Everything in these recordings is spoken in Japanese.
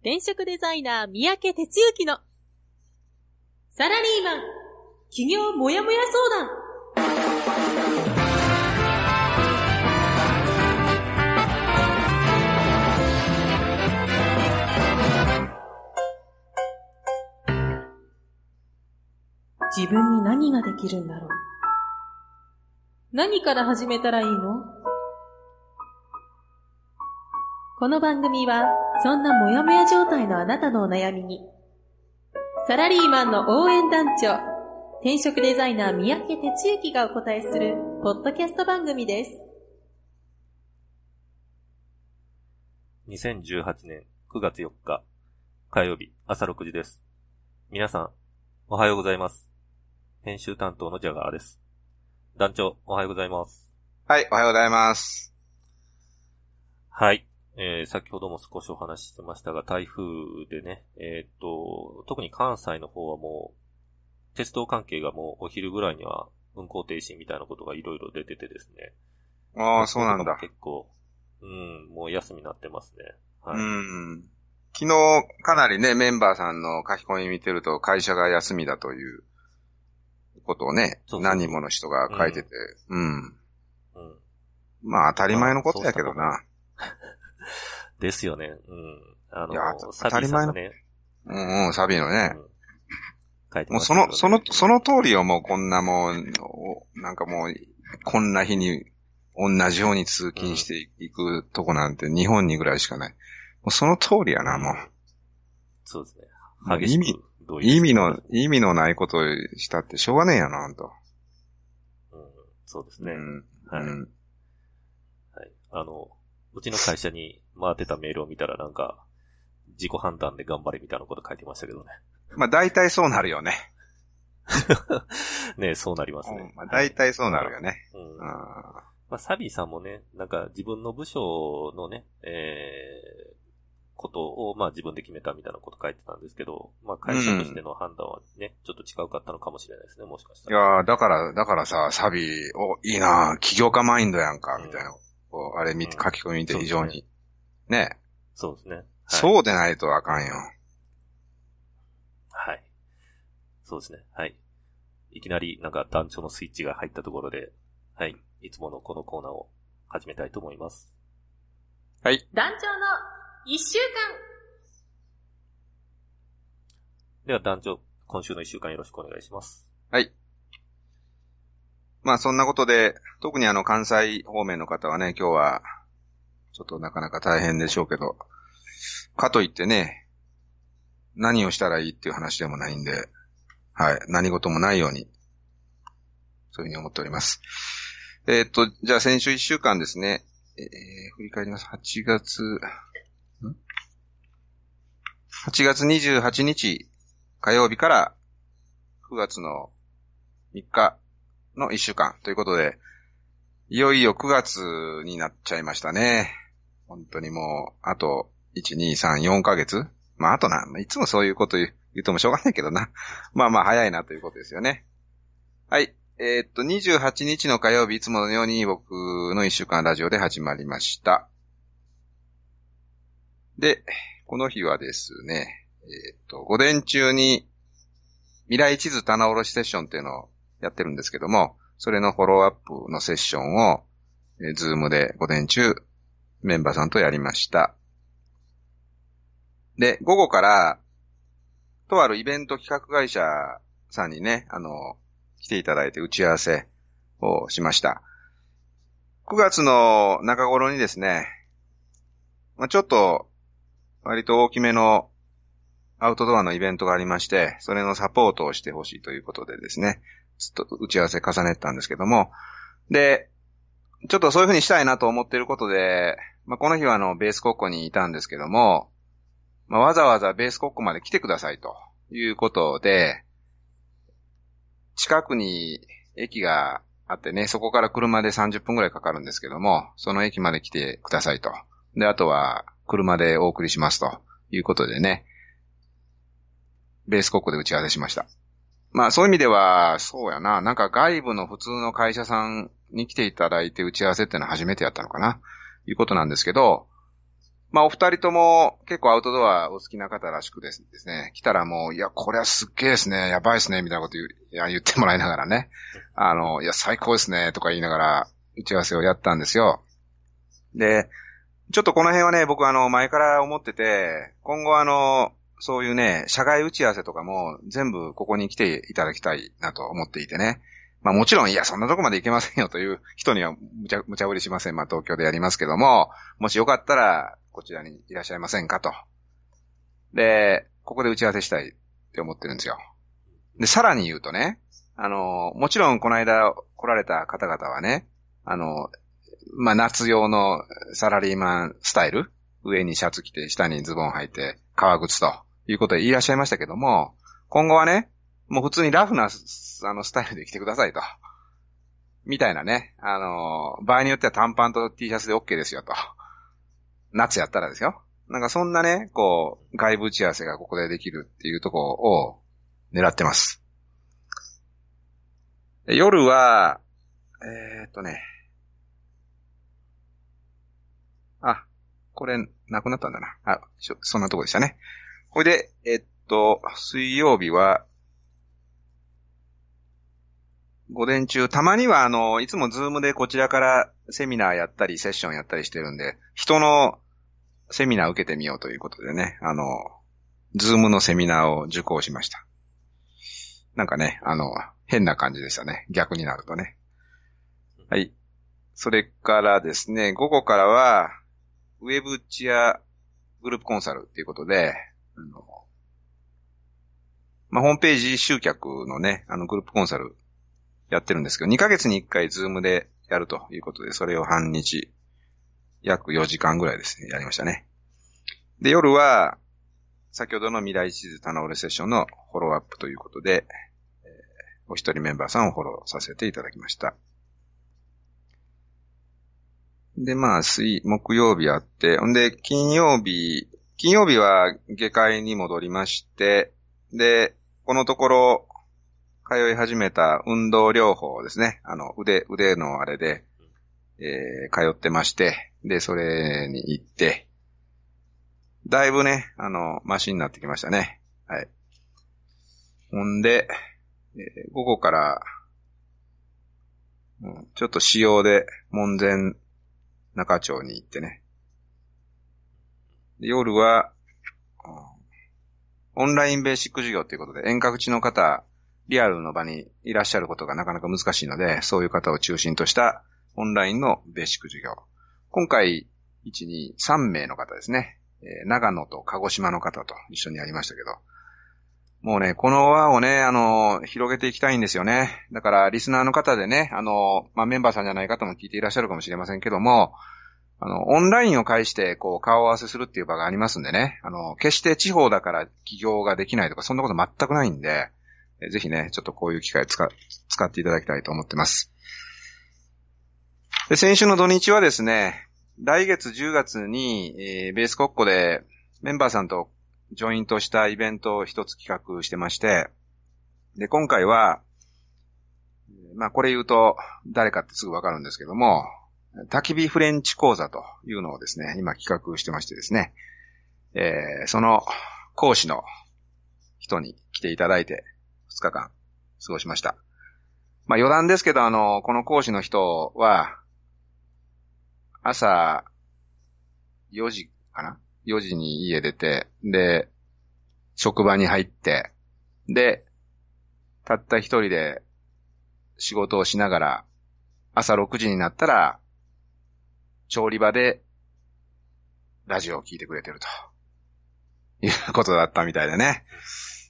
転職デザイナー三宅哲之のサラリーマン企業もやもや相談。自分に何ができるんだろう？何から始めたらいいの？この番組は、そんなモヤモヤ状態のあなたのお悩みに、サラリーマンの応援団長、転職デザイナー三宅哲之がお答えする、ポッドキャスト番組です。2018年9月4日火曜日朝6時です。皆さん、おはようございます。編集担当のジャガーです。団長、おはようございます。はい、おはようございます。はい。えー、先ほども少しお話ししてましたが、台風でね、えーっと、特に関西の方はもう、鉄道関係がもうお昼ぐらいには運行停止みたいなことがいろいろ出ててですね。ああ、そうなんだ。結構、うん、もう休みになってますね。はい。うん。昨日、かなりね、メンバーさんの書き込み見てると、会社が休みだということをね、そうそう何人もの人が書いてて、うん。うん。まあ、当たり前のことやけどな。ですよね。うん。あのサビー当たり前のさんがね、うんうん、サビのね。うん書いてもうその、その、その通りよ、もうこんなもう、おなんかもう、こんな日に同じように通勤していくとこなんて日本にぐらいしかない。もうその通りやな、もそうですね。激し意味。意意味の、意味のないことしたってしょうがねえやな、ほんと。うん、そうですね。うん。はい、うん。はい。あの、うちの会社に回ってたメールを見たらなんか、自己判断で頑張れみたいなこと書いてましたけどね。まあ大体そうなるよね。ねそうなりますうんね。まあ大体そうなるよね。うん。うん。まあ、サビーさんもね、なんか自分の部署のね、えー、ことを、まあ自分で決めたみたいなこと書いてたんですけど、まあ会社としての判断はね、ちょっと違うかったのかもしれないですね、もしかしたいら。やーだから、だからさ、サビ、お、いいな起業家マインドやんか、みたいな。こうあれ見て、うん書き込み見て非常に。ねそうですね。はい、そうでないとあかんよ。はい。そうですね。はい。いきなりなんか団長のスイッチが入ったところで、はい。いつものこのコーナーを始めたいと思います。はい。団長の一週間では団長、今週の一週間よろしくお願いします。はい。まあそんなことで、特にあの関西方面の方はね、今日は、ちょっとなかなか大変でしょうけど、かといってね、何をしたらいいっていう話でもないんで、はい、何事もないように、そういうふうに思っております。えーっと、じゃあ先週一週間ですね、えー振り返ります。8月、ん ?8 月28日火曜日から9月の3日の1週間ということで、いよいよ9月になっちゃいましたね。本当にもう、あと、1、2、3、4ヶ月まあ、あとな、いつもそういうこと言う言うともしょうがないけどな。まあまあ、早いなということですよね。はい。えーっと、28日の火曜日、いつものように僕の1週間ラジオで始まりました。で、この日はですね、えーっと、午前中に未来地図棚卸しセッションっていうのをやってるんですけども、それのフォローアップのセッションを、えー、ズームで午前中、メンバーさんとやりました。で、午後から、とあるイベント企画会社さんにね、あの、来ていただいて打ち合わせをしました。9月の中頃にですね、まあ、ちょっと、割と大きめのアウトドアのイベントがありまして、それのサポートをしてほしいということでですね、ずっと打ち合わせ重ねてたんですけども、で、ちょっとそういうふうにしたいなと思っていることで、まあ、この日はあの、ベースコッコにいたんですけども、まあ、わざわざベースコッコまで来てくださいということで、近くに駅があってね、そこから車で30分くらいかかるんですけども、その駅まで来てくださいと。で、あとは車でお送りしますということでね、ベースコッコで打ち合わせしました。まあそういう意味では、そうやな、なんか外部の普通の会社さんに来ていただいて打ち合わせってのは初めてやったのかな、いうことなんですけど、まあ、お二人とも結構アウトドアお好きな方らしくですね、来たらもう、いや、これはすっげえですね、やばいですね、みたいなこと言いや言ってもらいながらね、あの、いや、最高ですね、とか言いながら、打ち合わせをやったんですよ。で、ちょっとこの辺はね、僕あの、前から思ってて、今後あの、そういうね、社外打ち合わせとかも全部ここに来ていただきたいなと思っていてね。まあもちろん、いや、そんなとこまで行けませんよという人にはむちゃ、むちゃぶりしません。まあ東京でやりますけども、もしよかったら、こちらにいらっしゃいませんかと。で、ここで打ち合わせしたいって思ってるんですよ。で、さらに言うとね、あの、もちろんこの間来られた方々はね、あの、まあ、夏用のサラリーマンスタイル上にシャツ着て、下にズボン履いて、革靴ということでいらっしゃいましたけども、今後はね、もう普通にラフな、あの、スタイルで来てくださいと。みたいなね。あの、場合によっては短パンと T シャツで OK ですよと。夏やったらですよ。なんかそんなね、こう、外部打ち合わせがここでできるっていうとこを狙ってます。夜は、えー、っとね、あ、これ、なくなったんだな。あ、そんなとこでしたね。これで、えっと、水曜日は、午前中、たまにはあの、いつもズームでこちらからセミナーやったり、セッションやったりしてるんで、人のセミナー受けてみようということでね、あの、ズームのセミナーを受講しました。なんかね、あの、変な感じでしたね。逆になるとね。はい。それからですね、午後からは、ウェブチアグループコンサルっていうことで、あの、まあ、ホームページ集客のね、あのグループコンサルやってるんですけど、2ヶ月に1回ズームでやるということで、それを半日、約4時間ぐらいですね、やりましたね。で、夜は、先ほどの未来地図棚折れセッションのフォローアップということで、えー、お一人メンバーさんをフォローさせていただきました。で、まあ、水、木曜日あって、ほんで、金曜日、金曜日は下界に戻りまして、で、このところ、通い始めた運動療法ですね。あの、腕、腕のあれで、えー、通ってまして、で、それに行って、だいぶね、あの、マシになってきましたね。はい。ほんで、えー、午後から、うん、ちょっと仕様で門前中町に行ってね。夜は、オンラインベーシック授業ということで、遠隔地の方、リアルの場にいらっしゃることがなかなか難しいので、そういう方を中心としたオンラインのベーシック授業。今回、1、2、3名の方ですね。えー、長野と鹿児島の方と一緒にやりましたけど、もうね、この輪をね、あの、広げていきたいんですよね。だから、リスナーの方でね、あの、まあ、メンバーさんじゃない方も聞いていらっしゃるかもしれませんけども、あの、オンラインを介して、こう、顔合わせするっていう場がありますんでね、あの、決して地方だから起業ができないとか、そんなこと全くないんで、ぜひね、ちょっとこういう機会使、使っていただきたいと思ってます。で、先週の土日はですね、来月10月に、えー、ベース国庫でメンバーさんとジョイントしたイベントを一つ企画してまして、で、今回は、まあこれ言うと誰かってすぐわかるんですけども、焚き火フレンチ講座というのをですね、今企画してましてですね、えー、その講師の人に来ていただいて2日間過ごしました。まあ余談ですけど、あの、この講師の人は、朝4時かな？4時に家出て、で、職場に入って、で、たった一人で仕事をしながら、朝6時になったら、調理場でラジオを聞いてくれてると。いうことだったみたいでね。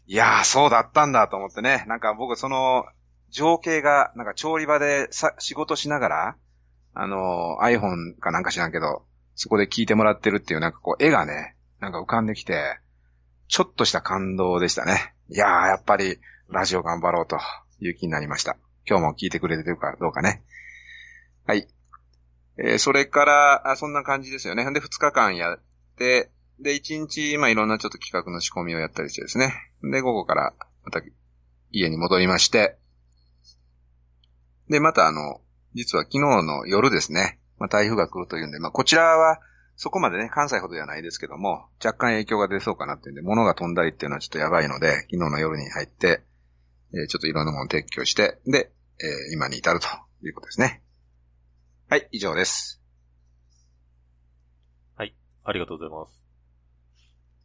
いやー、そうだったんだと思ってね。なんか僕その情景が、なんか調理場でさ仕事しながら、あの、iPhone かなんか知らんけど、そこで聞いてもらってるっていうなんかこう絵がね、なんか浮かんできて、ちょっとした感動でしたね。いやー、やっぱりラジオ頑張ろうという気になりました。今日も聞いてくれてるかどうかね。はい。えー、それから、あ、そんな感じですよね。で、2日間やって、で、1日、まあ、いろんなちょっと企画の仕込みをやったりしてですね。で、午後から、また、家に戻りまして、で、またあの、実は昨日の夜ですね、まあ、台風が来るというんで、まあ、こちらはそこまでね、関西ほどではないですけども、若干影響が出そうかなっていうんで、物が飛んだりっていうのはちょっとやばいので、昨日の夜に入って、えー、ちょっといろんなものを撤去して、で、えー、今に至るということですね。はい、以上です。はい、ありがとうございます。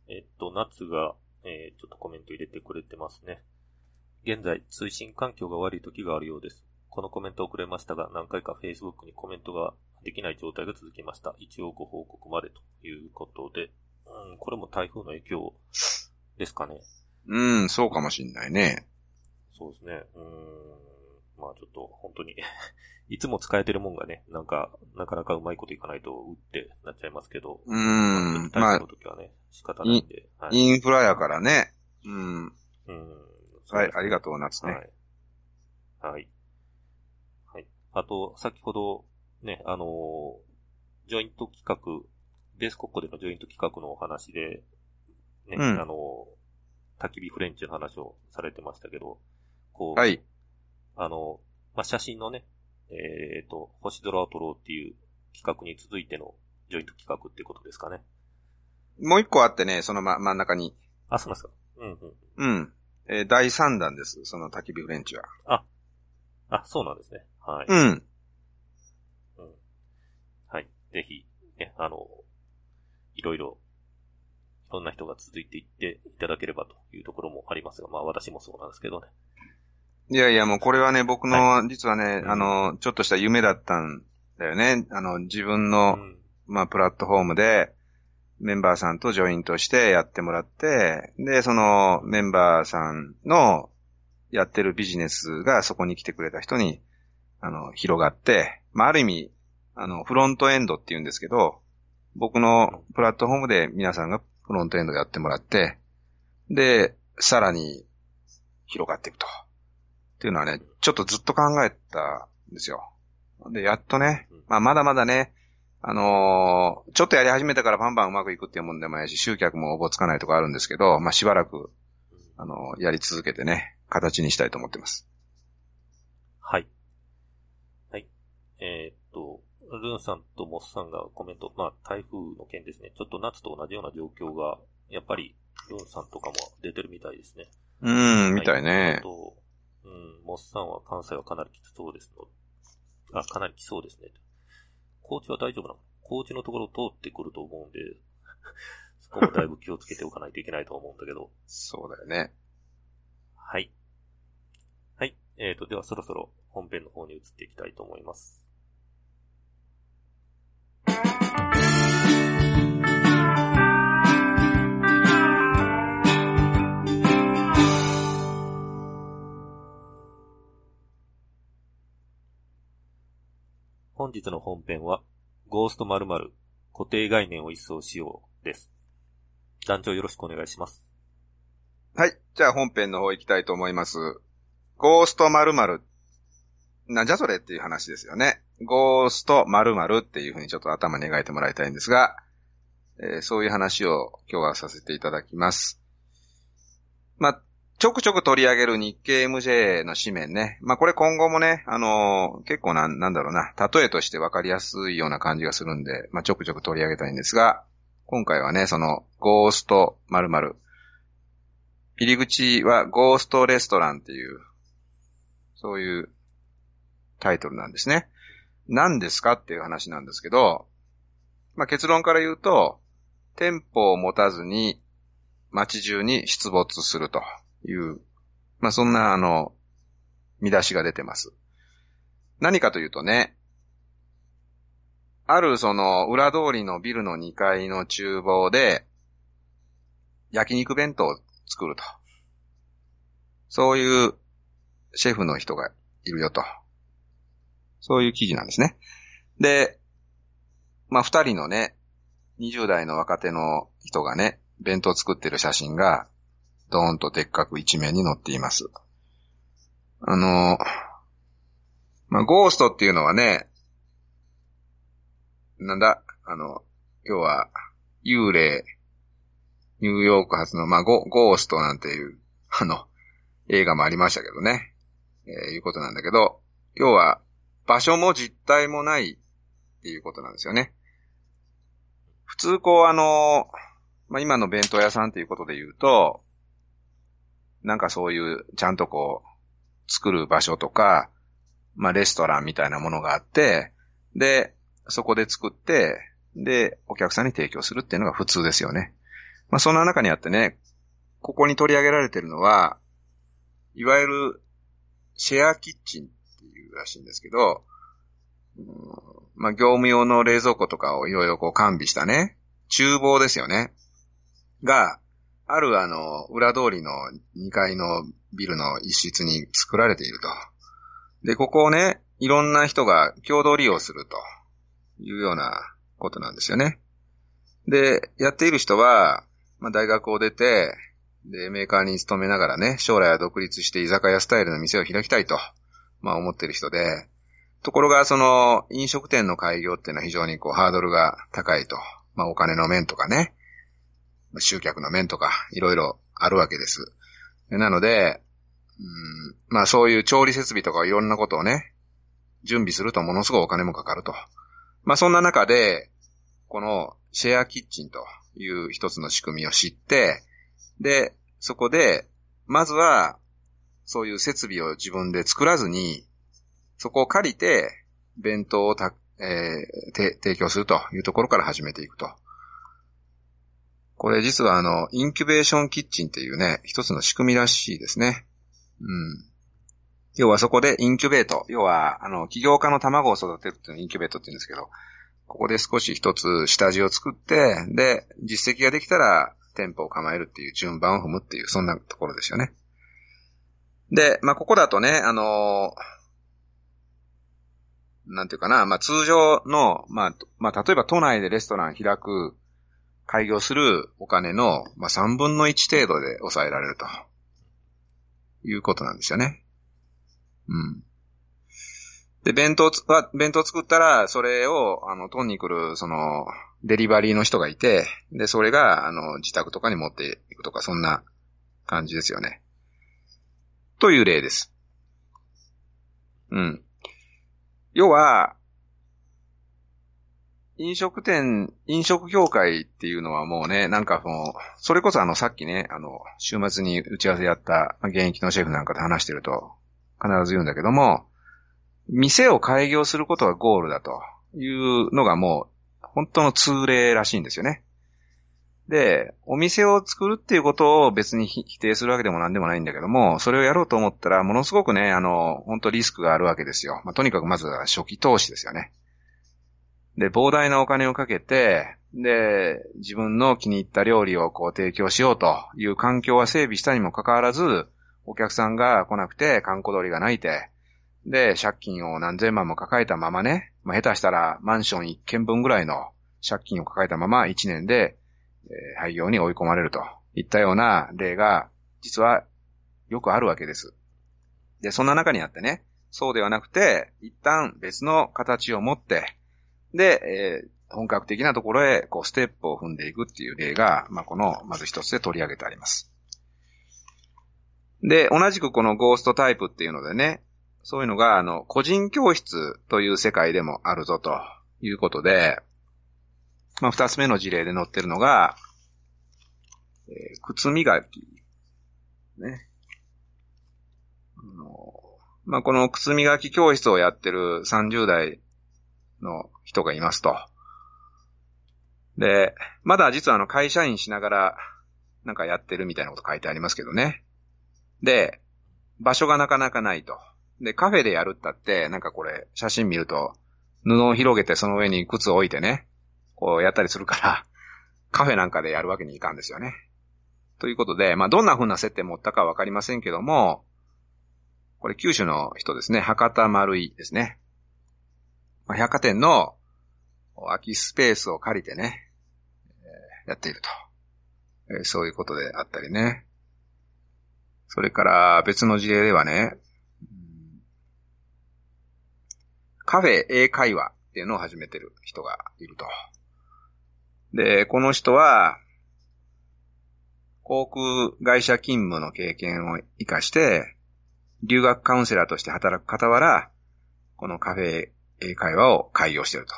えっと、夏が、えー、ちょっとコメント入れてくれてますね。現在、通信環境が悪い時があるようです。このコメント遅れましたが、何回か Facebook にコメントができない状態が続きました。一応ご報告までということで、うん、これも台風の影響ですかね。うん、そうかもしんないね。そうですね。うん、まあちょっと本当に いつも使えてるもんがね、なんか、なかなかうまいこといかないと、うってなっちゃいますけど。うん、まあ、の時はね、仕方ないんで、はい。インフラやからね。うん。うん。はい、ありがとう、夏ね。はい。はい。はい。あと、先ほど、ね、あのー、ジョイント企画、ベース国庫でのジョイント企画のお話で、ね、うん、あのー、焚き火フレンチの話をされてましたけど、こう、はい。あの、まあ、写真のね、えっ、ー、と、星空を撮ろうっていう企画に続いてのジョイント企画っていうことですかね。もう一個あってね、その、ま、真ん中に。あ、そうなんですか。うんうん。うん。えー、第3弾です、その焚き火フレンチは。あ、あ、そうなんですね。はい。うん。ぜひ、ね、あの、いろいろ、いろんな人が続いていっていただければというところもありますが、まあ私もそうなんですけどね。いやいや、もうこれはね、僕の、はい、実はね、あの、ちょっとした夢だったんだよね。あの、自分の、うん、まあ、プラットフォームで、メンバーさんとジョイントしてやってもらって、で、そのメンバーさんのやってるビジネスがそこに来てくれた人に、あの、広がって、まあ、ある意味、あの、フロントエンドって言うんですけど、僕のプラットフォームで皆さんがフロントエンドやってもらって、で、さらに広がっていくと。っていうのはね、ちょっとずっと考えたんですよ。で、やっとね、まあ、まだまだね、あのー、ちょっとやり始めたからバンバンうまくいくっていうもんでもないし、集客もおぼつかないとかあるんですけど、まあ、しばらく、あのー、やり続けてね、形にしたいと思ってます。はい。はい。えー、っと、ルンさんとモスさんがコメント、まあ台風の件ですね。ちょっと夏と同じような状況が、やっぱりルンさんとかも出てるみたいですね。うん、みたいね。あと、うん、モスさんは関西はかなりきつそうですの。あ、かなり来そうですね。高知は大丈夫なの？高知のところ通ってくると思うんで、そこもだいぶ気をつけておかないといけないと思うんだけど。そうだよね。はい。はい。えーと、ではそろそろ本編の方に移っていきたいと思います。本日の本編は、ゴースト〇〇固定概念を一掃しようです。団長よろしくお願いします。はい。じゃあ本編の方行きたいと思います。ゴースト〇〇なんじゃそれっていう話ですよね。ゴースト〇〇っていうふうにちょっと頭に描いてもらいたいんですが、えー、そういう話を今日はさせていただきます。まあ、ちょくちょく取り上げる日経 MJ の紙面ね。まあ、これ今後もね、あのー、結構なん、なんだろうな、例えとしてわかりやすいような感じがするんで、まあ、ちょくちょく取り上げたいんですが、今回はね、その、ゴースト〇〇。入り口はゴーストレストランっていう、そういうタイトルなんですね。何ですかっていう話なんですけど、まあ、結論から言うと、店舗を持たずに街中に出没するという、まあ、そんなあの、見出しが出てます。何かというとね、あるその裏通りのビルの2階の厨房で焼肉弁当を作ると。そういうシェフの人がいるよと。そういう記事なんですね。で、まあ、二人のね、20代の若手の人がね、弁当作ってる写真が、ドーンとでっかく一面に載っています。あの、まあ、ゴーストっていうのはね、なんだ、あの、要は、幽霊、ニューヨーク発の、まあ、ゴゴーストなんていう、あの、映画もありましたけどね、えー、いうことなんだけど、要は、場所も実体もないっていうことなんですよね。普通こうあの、まあ、今の弁当屋さんということで言うと、なんかそういう、ちゃんとこう、作る場所とか、まあ、レストランみたいなものがあって、で、そこで作って、で、お客さんに提供するっていうのが普通ですよね。まあ、そんな中にあってね、ここに取り上げられてるのは、いわゆるシェアキッチンっていうらしいんですけど、まあ、業務用の冷蔵庫とかをいろいろこう完備したね、厨房ですよね。が、あるあの、裏通りの2階のビルの一室に作られていると。で、ここをね、いろんな人が共同利用するというようなことなんですよね。で、やっている人は、まあ、大学を出て、で、メーカーに勤めながらね、将来は独立して居酒屋スタイルの店を開きたいと、まあ思っている人で、ところが、その、飲食店の開業っていうのは非常にこう、ハードルが高いと。まあお金の面とかね、集客の面とか、いろいろあるわけです。なので、うん、まあそういう調理設備とかいろんなことをね、準備するとものすごいお金もかかると。まあそんな中で、このシェアキッチンという一つの仕組みを知って、で、そこで、まずは、そういう設備を自分で作らずに、そこを借りて、弁当をた、えー、提供するというところから始めていくと。これ実はあの、インキュベーションキッチンっていうね、一つの仕組みらしいですね。うん。要はそこでインキュベート。要は、あの、起業家の卵を育てるっていうのをインキュベートって言うんですけど、ここで少し一つ下地を作って、で、実績ができたら店舗を構えるっていう順番を踏むっていう、そんなところですよね。で、まあ、ここだとね、あのなんていうかな、まあ、通常の、まあ、まあ、例えば都内でレストラン開く、開業するお金の、まあ、3分の1程度で抑えられると。いうことなんですよね。うん。で、弁当は、弁当作ったら、それを、あの、取りに来る、その、デリバリーの人がいて、で、それが、あの、自宅とかに持っていくとか、そんな感じですよね。という例です。うん。要は、飲食店、飲食業界っていうのはもうね、なんかその、それこそあの、さっきね、あの、週末に打ち合わせやった、現役のシェフなんかで話してると、必ず言うんだけども、店を開業することがゴールだというのがもう、本当の通例らしいんですよね。で、お店を作るっていうことを別に否定するわけでも何でもないんだけども、それをやろうと思ったら、ものすごくね、あの、本当リスクがあるわけですよ。まあ、とにかくまずは初期投資ですよね。で、膨大なお金をかけて、で、自分の気に入った料理をこう提供しようという環境は整備したにもかかわらず、お客さんが来なくて、観光通りがないて、で、借金を何千万も抱えたままね、まあ、下手したらマンション一軒分ぐらいの借金を抱えたまま一年で、えー、廃業に追い込まれるといったような例が、実はよくあるわけです。で、そんな中にあってね、そうではなくて、一旦別の形を持って、で、えー、本格的なところへ、こう、ステップを踏んでいくっていう例が、まあ、この、まず一つで取り上げてあります。で、同じくこのゴーストタイプっていうのでね、そういうのが、あの、個人教室という世界でもあるぞということで、まあ、二つ目の事例で載ってるのが、えー、靴磨き。ね。あのまあ、この靴磨き教室をやってる30代の人がいますと。で、まだ実はあの会社員しながらなんかやってるみたいなこと書いてありますけどね。で、場所がなかなかないと。で、カフェでやるったって、なんかこれ、写真見ると、布を広げてその上に靴を置いてね、こうやったりするから、カフェなんかでやるわけにいかんですよね。ということで、まあ、どんな風な接点持ったかわかりませんけども、これ九州の人ですね、博多丸井ですね。まあ、百貨店の空きスペースを借りてね、えー、やっていると、えー。そういうことであったりね。それから別の事例ではね、カフェ英会話っていうのを始めてる人がいると。で、この人は、航空会社勤務の経験を活かして、留学カウンセラーとして働く傍ら、このカフェ英会話を開業していると。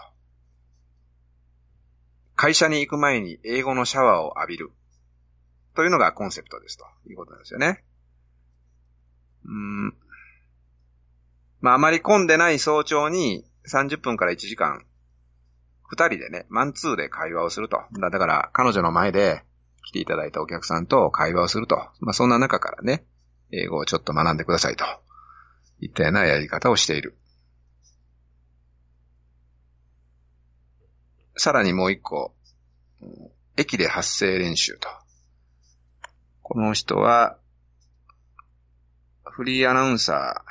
会社に行く前に英語のシャワーを浴びる。というのがコンセプトですということなんですよね。うん。まあ、あまり混んでない早朝に30分から1時間、二人でね、マンツーで会話をすると。だから、彼女の前で来ていただいたお客さんと会話をすると。まあ、そんな中からね、英語をちょっと学んでくださいと。いったようなやり方をしている。さらにもう一個、駅で発声練習と。この人は、フリーアナウンサ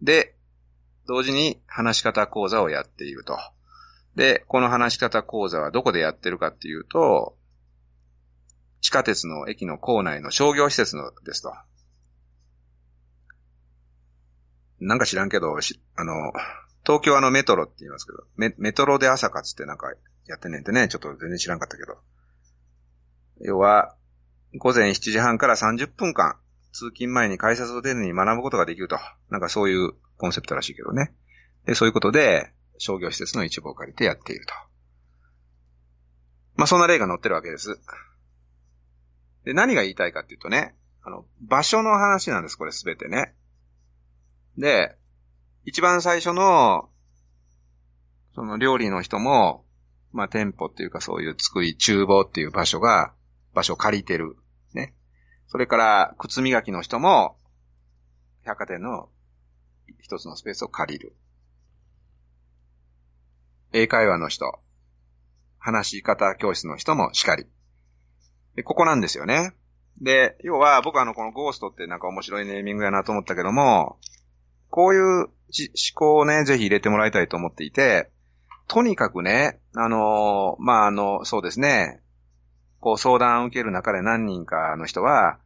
ーで、同時に話し方講座をやっていると。で、この話し方講座はどこでやってるかっていうと、地下鉄の駅の構内の商業施設のですと。なんか知らんけど、あの、東京あのメトロって言いますけど、メメトロで朝活ってなんかやってんねんってね、ちょっと全然知らんかったけど。要は、午前7時半から30分間、通勤前に改札を出るに学ぶことができると。なんかそういうコンセプトらしいけどね。で、そういうことで、商業施設の一部を借りてやっていると。まあ、そんな例が載ってるわけです。で、何が言いたいかっていうとね、あの、場所の話なんです、これすべてね。で、一番最初の、その料理の人も、まあ、店舗っていうかそういう作り、厨房っていう場所が、場所を借りてる。ね。それから、靴磨きの人も、百貨店の一つのスペースを借りる。英会話の人、話し方教室の人もしかり。で、ここなんですよね。で、要は僕はあの、このゴーストってなんか面白いネーミングやなと思ったけども、こういう思考をね、ぜひ入れてもらいたいと思っていて、とにかくね、あのー、まあ、あの、そうですね、こう相談を受ける中で何人かの人は、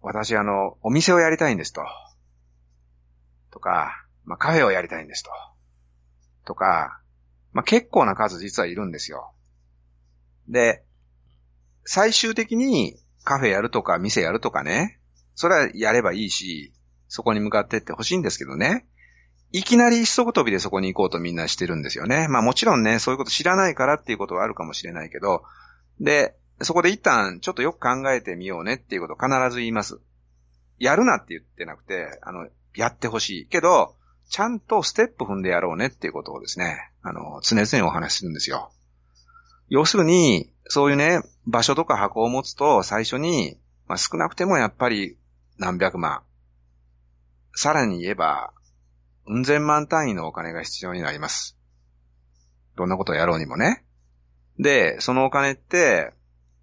私あの、お店をやりたいんですと。とか、まあ、カフェをやりたいんですと。とか、まあ、結構な数実はいるんですよ。で、最終的にカフェやるとか店やるとかね、それはやればいいし、そこに向かってってほしいんですけどね。いきなり一足飛びでそこに行こうとみんなしてるんですよね。まあもちろんね、そういうこと知らないからっていうことはあるかもしれないけど、で、そこで一旦ちょっとよく考えてみようねっていうことを必ず言います。やるなって言ってなくて、あの、やってほしい。けど、ちゃんとステップ踏んでやろうねっていうことをですね、あの、常々お話しするんですよ。要するに、そういうね、場所とか箱を持つと、最初に、まあ、少なくてもやっぱり何百万。さらに言えば、うん千万単位のお金が必要になります。どんなことをやろうにもね。で、そのお金って、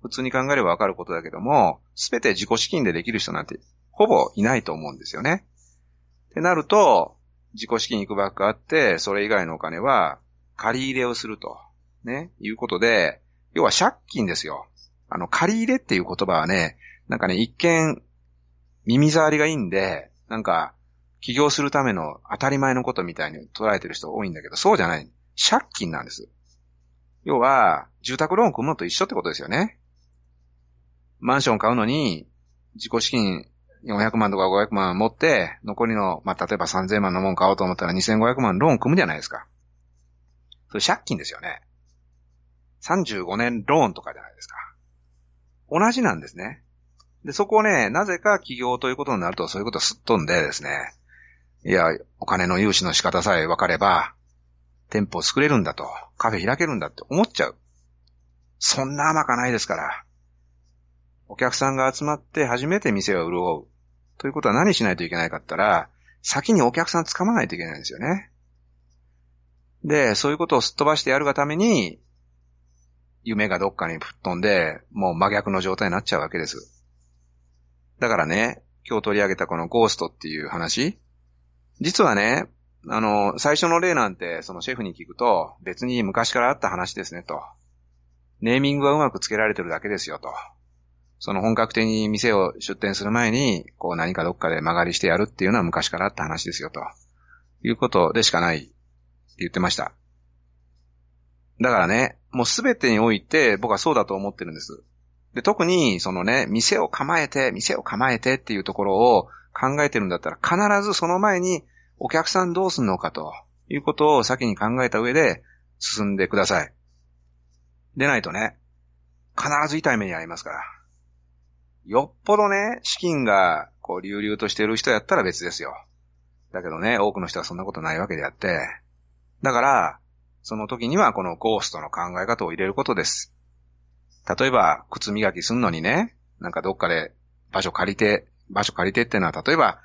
普通に考えればわかることだけども、すべて自己資金でできる人なんて、ほぼいないと思うんですよね。ってなると、自己資金いくばっかあって、それ以外のお金は借り入れをすると。ね。いうことで、要は借金ですよ。あの、借り入れっていう言葉はね、なんかね、一見、耳障りがいいんで、なんか、起業するための当たり前のことみたいに捉えてる人多いんだけど、そうじゃない。借金なんです。要は、住宅ローン組むのと一緒ってことですよね。マンション買うのに、自己資金400万とか500万持って、残りの、まあ、例えば3000万のもん買おうと思ったら2500万ローン組むじゃないですか。それ借金ですよね。35年ローンとかじゃないですか。同じなんですね。で、そこをね、なぜか起業ということになるとそういうことすっ飛んでですね、いや、お金の融資の仕方さえ分かれば、店舗を作れるんだと、カフェ開けるんだって思っちゃう。そんな甘かないですから。お客さんが集まって初めて店を潤う。ということは何しないといけないかったら、先にお客さん掴まないといけないんですよね。で、そういうことをすっ飛ばしてやるがために、夢がどっかに吹っ飛んで、もう真逆の状態になっちゃうわけです。だからね、今日取り上げたこのゴーストっていう話、実はね、あの、最初の例なんて、そのシェフに聞くと、別に昔からあった話ですね、と。ネーミングがうまくつけられてるだけですよ、と。その本格的に店を出店する前に、こう何かどっかで曲がりしてやるっていうのは昔からあった話ですよと。いうことでしかないって言ってました。だからね、もうすべてにおいて僕はそうだと思ってるんです。で、特にそのね、店を構えて、店を構えてっていうところを考えてるんだったら必ずその前にお客さんどうすんのかということを先に考えた上で進んでください。でないとね、必ず痛い目に遭いますから。よっぽどね、資金が、こう、流々としてる人やったら別ですよ。だけどね、多くの人はそんなことないわけであって。だから、その時にはこのゴーストの考え方を入れることです。例えば、靴磨きすんのにね、なんかどっかで場所借りて、場所借りてっていうのは、例えば、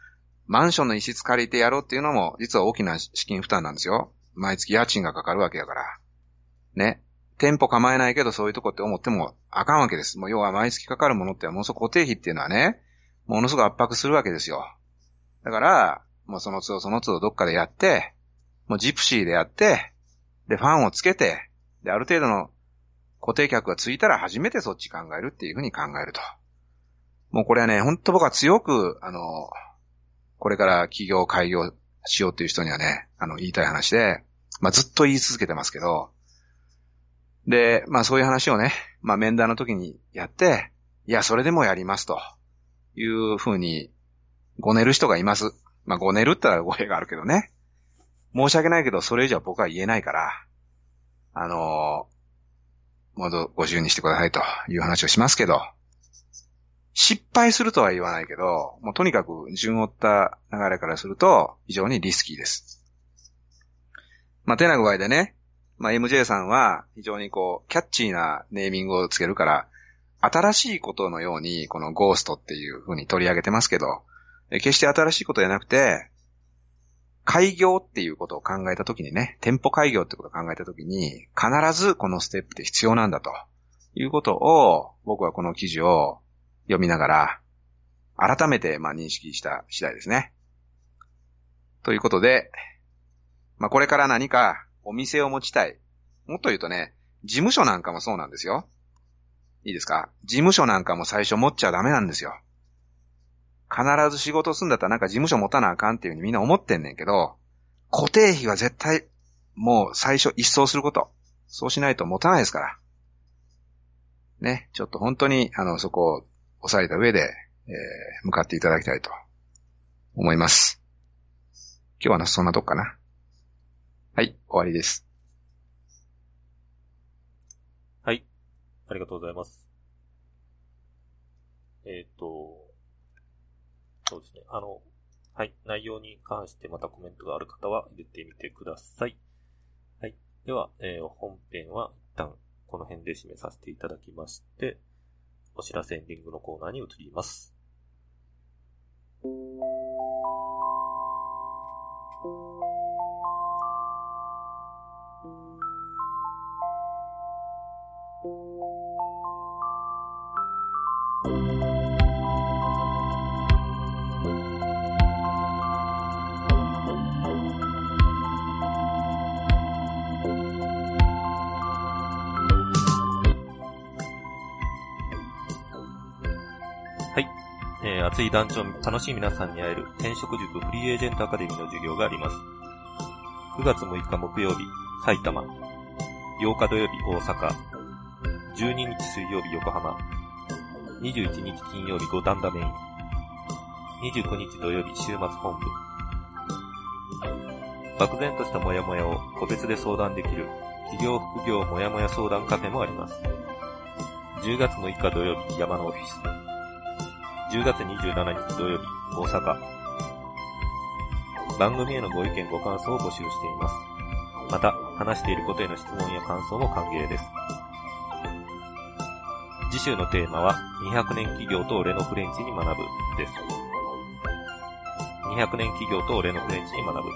マンションの一室借りてやろうっていうのも、実は大きな資金負担なんですよ。毎月家賃がかかるわけやから。ね。店舗構えないけどそういうとこって思ってもあかんわけです。もう要は毎月かかるものってものすごく固定費っていうのはね、ものすごく圧迫するわけですよ。だから、もうその都度その都度どっかでやって、もうジプシーでやって、で、ファンをつけて、で、ある程度の固定客がついたら初めてそっち考えるっていうふうに考えると。もうこれはね、本当僕は強く、あの、これから起業開業しようっていう人にはね、あの、言いたい話で、まあ、ずっと言い続けてますけど、で、まあそういう話をね、まあ面談の時にやって、いや、それでもやりますというふうに、ごねる人がいます。まあごねるったら語弊があるけどね。申し訳ないけど、それ以上僕は言えないから、あのもうご自由にしてくださいという話をしますけど、失敗するとは言わないけど、もうとにかく順を追った流れからすると、非常にリスキーです。まあ、てな具合でね、まあ、MJ さんは非常にこう、キャッチーなネーミングをつけるから、新しいことのように、このゴーストっていう風に取り上げてますけど、決して新しいことじゃなくて、開業っていうことを考えたときにね、店舗開業ってことを考えたときに、必ずこのステップって必要なんだということを、僕はこの記事を読みながら、改めてまあ認識した次第ですね。ということで、まあこれから何かお店を持ちたい。もっと言うとね、事務所なんかもそうなんですよ。いいですか？事務所なんかも最初持っちゃダメなんですよ。必ず仕事すんだったらなんか事務所持たなあかんっていうふうにみんな思ってんねんけど、固定費は絶対もう最初一掃すること。そうしないと持たないですから。ね、ちょっと本当にあのそこを押さえた上で、えー向かっていただきたいと思います。今日はなそんなとこかな。はい、終わりです。はい。ありがとうございます。えっ、と、そうですね。あの、はい。内容に関してまたコメントがある方は入れてみてください。はい。では、えー本編は一旦この辺で締めさせていただきまして、お知らせエンディングのコーナーに移ります。熱い団長、楽しい皆さんに会える転職塾フリーエージェントアカデミーの授業があります。9月6日木曜日、埼玉。8日土曜日、大阪。12日水曜日、横浜。21日金曜日、五反田メイン。29日土曜日、週末本部。漠然としたモヤモヤを個別で相談できる企業副業モヤモヤ相談カフェもあります。10月6日土曜日、山のオフィス。10月27日土曜日、大阪。番組へのご意見ご感想を募集しています。また、話していることへの質問や感想も歓迎です。次週のテーマは、200年企業と俺のフレンチに学ぶです。200年企業と俺のフレンチに学ぶ。は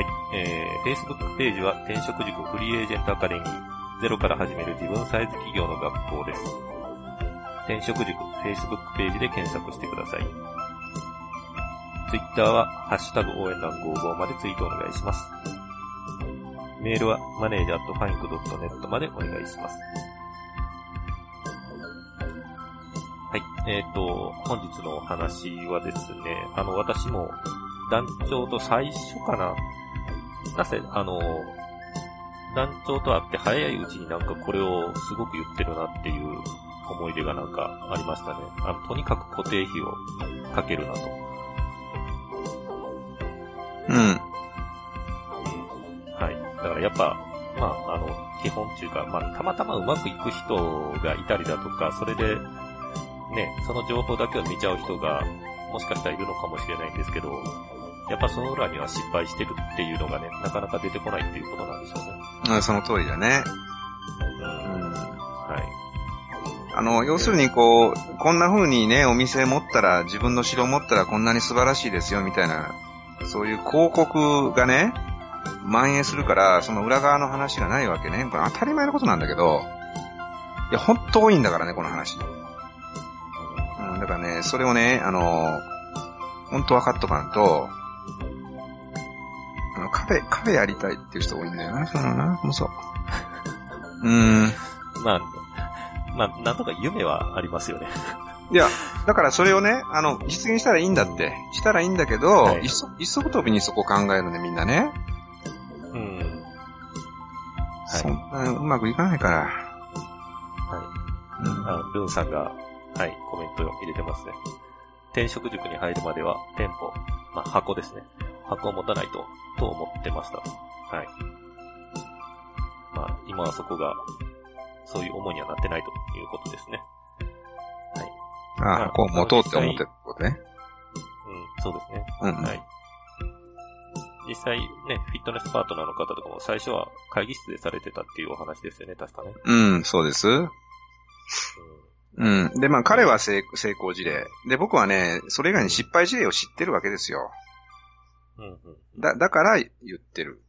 い。えー、Facebook ページは転職塾フリーエージェントアカデミー。ゼロから始める自分サイズ企業の学校です。転職塾 Facebook ページで検索してください。Twitter は、ハッシュタグ応援団55までツイートお願いします。メールは、マネージャーとファインク .net までお願いします。はい。えっ、と、本日のお話はですね、あの、私も、団長と最初かな、なぜ、あの、団長と会って早いうちになんかこれをすごく言ってるなっていう思い出がなんかありましたね。あの、とにかく固定費をかけるなと。うん。はい。だからやっぱ、まあ、あの、基本っていうか、まあ、たまたまうまくいく人がいたりだとか、それで、ね、その情報だけを見ちゃう人が、もしかしたらいるのかもしれないんですけど、やっぱその裏には失敗してるっていうのがね、なかなか出てこないっていうことなんでしょうね。うん、その通りだね。うん。うん。はい。あの、要するにこう、こんな風にね、お店持ったら、自分の城持ったらこんなに素晴らしいですよ、みたいな、そういう広告がね、蔓延するから、その裏側の話がないわけね。これ当たり前のことなんだけど、いや、ほんと多いんだからね、この話。うん、だからね、それをね、あの、ほんと分かっとかんと、あの、カフェ、カフェやりたいっていう人多いんだよな、そのな、もうそう。うーん。まあ、まあ、なんとか夢はありますよね。いや、だからそれをね、あの、実現したらいいんだって。したらいいんだけど、はい一足一足飛びにそこ考えるのね、みんなね。うん。はいそんなうまくいかないから。はい。うんあ、ルーンさんが、はい、コメントを入れてますね。転職塾に入るまでは店舗、まあ、箱ですね。箱を持たないと、と思ってました。はい。まあ、今はそこが、そういう思いにはなってないということですね。はい。ああ、こう持とうって思ってることね。うん、そうですね。うんうん。はい。実際ね、フィットネスパートナーの方とかも最初は会議室でされてたっていうお話ですよね、確かね。うん、そうです。うん。で、まあ彼は成成功事例。で、僕はね、それ以外に失敗事例を知ってるわけですよ。うん。うん、うん。だ、だから言ってる。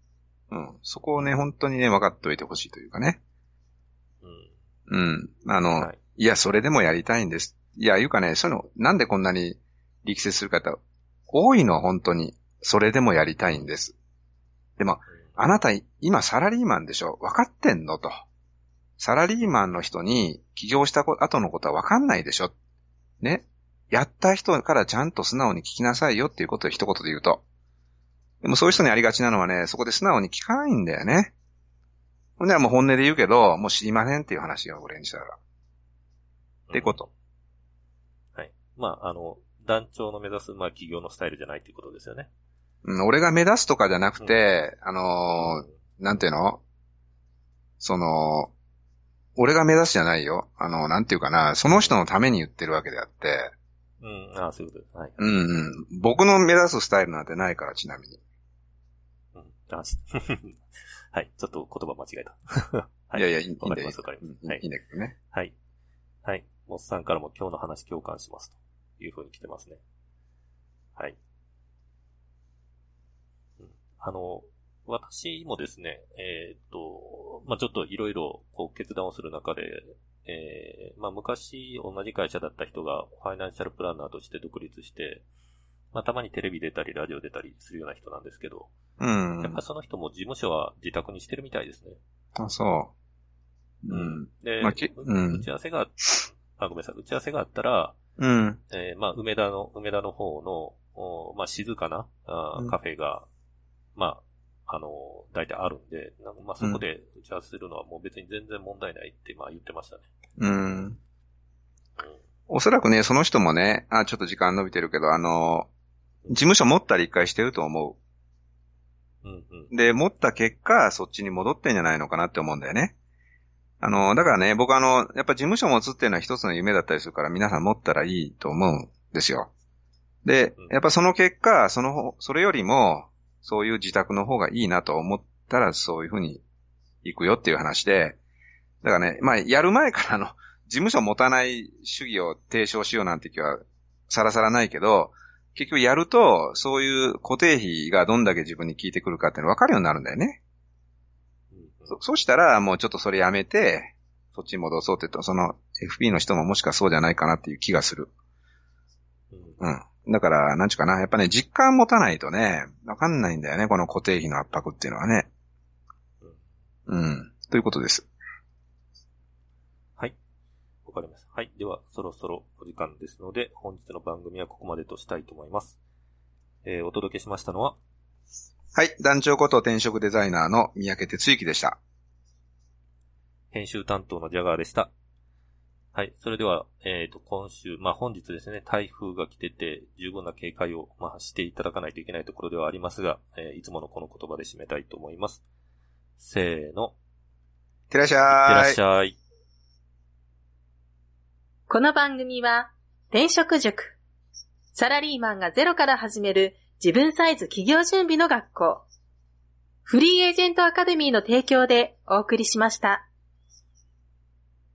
うん。そこをね、本当にね、分かっておいてほしいというかね。うん。うん。あの、はいい、や、それでもやりたいんです。いや、いうかね、そういうの、なんでこんなに力説する方、多いの、本当に。それでもやりたいんです。でも、あなた、今サラリーマンでしょ？分かってんのと。サラリーマンの人に起業した後のことは分かんないでしょ？ね？やった人からちゃんと素直に聞きなさいよっていうことを一言で言うと。でもそういう人にありがちなのはね、そこで素直に聞かないんだよね。ほんではもう本音で言うけど、もう知りませんっていう話が俺にしたら。ってこと。はい。まあ、あの、団長の目指す、まあ、企業のスタイルじゃないっていうことですよね。うん、俺が目指すとかじゃなくて、あのーなんていうの？その、俺が目指すじゃないよ。あの、なんていうかな、その人のために言ってるわけであって、うん、ああ、そういうことです。はい。うんうん。僕の目指すスタイルなんてないから、ちなみに。うん、あしはい。ちょっと言葉間違えた。はいいやいや、いいんだよ。わかります、わかりうんます。はいいいんだけどね。はい。はい。モスさんからも今日の話共感しますというふうに来てますね。はい。うんあの、私もですね、えーっと、まあ、ちょっといろいろこう決断をする中で、えー、まあ、昔同じ会社だった人がファイナンシャルプランナーとして独立して、まあ、たまにテレビ出たりラジオ出たりするような人なんですけど、うんやっぱ。その人も事務所は自宅にしてるみたいですね。あ、そう。うん。で、まあきうん打ち合わせが、あ、ごめんなさい、打ち合わせがあったら、うん。えーまあ、梅田の、梅田の方の、おまあ、静かな、あーうんカフェが、まあ、あのー、大体あるんで、なんかまあ、そこで打ち合わせするのはもう別に全然問題ないって、まあ、言ってましたね。うん。おそらくね、その人もね、あ、ちょっと時間伸びてるけど、あの、事務所持ったり一回してると思うん、うんう。。で、持った結果、そっちに戻ってんじゃないのかなって思うんだよね。あの、だからね、僕あの、やっぱ事務所持つっていうのは一つの夢だったりするから、皆さん持ったらいいと思うんですよ。でうん、やっぱその結果、その方、それよりも、そういう自宅の方がいいなと思ったら、そういうふうに行くよっていう話で、だからね、まあ、やる前からあの、事務所持たない主義を提唱しようなんて気は、さらさらないけど、結局やると、そういう固定費がどんだけ自分に効いてくるかっていうの分かるようになるんだよね。うんそそうしたら、もうちょっとそれやめて、そっちに戻そうってと、その FP の人ももしかそうじゃないかなっていう気がする。うんうん。だから、なんちゅうかな。やっぱね、実感持たないとね、わかんないんだよね。この固定費の圧迫っていうのはね。うん。ということです。はい。わかりました。はい。では、そろそろお時間ですので、本日の番組はここまでとしたいと思います。えー、お届けしましたのは、はい。団長こと転職デザイナーの三宅哲之でした。編集担当のジャガーでした。はい。それでは、えっ、と、今週、まあ、本日ですね、台風が来てて、十分な警戒を、まあ、していただかないといけないところではありますが、えーいつものこの言葉で締めたいと思います。せーの。ってらっしいってらゃいっし。ゃい。この番組は、転職塾、サラリーマンがゼロから始める自分サイズ企業準備の学校、フリーエージェントアカデミーの提供でお送りしました。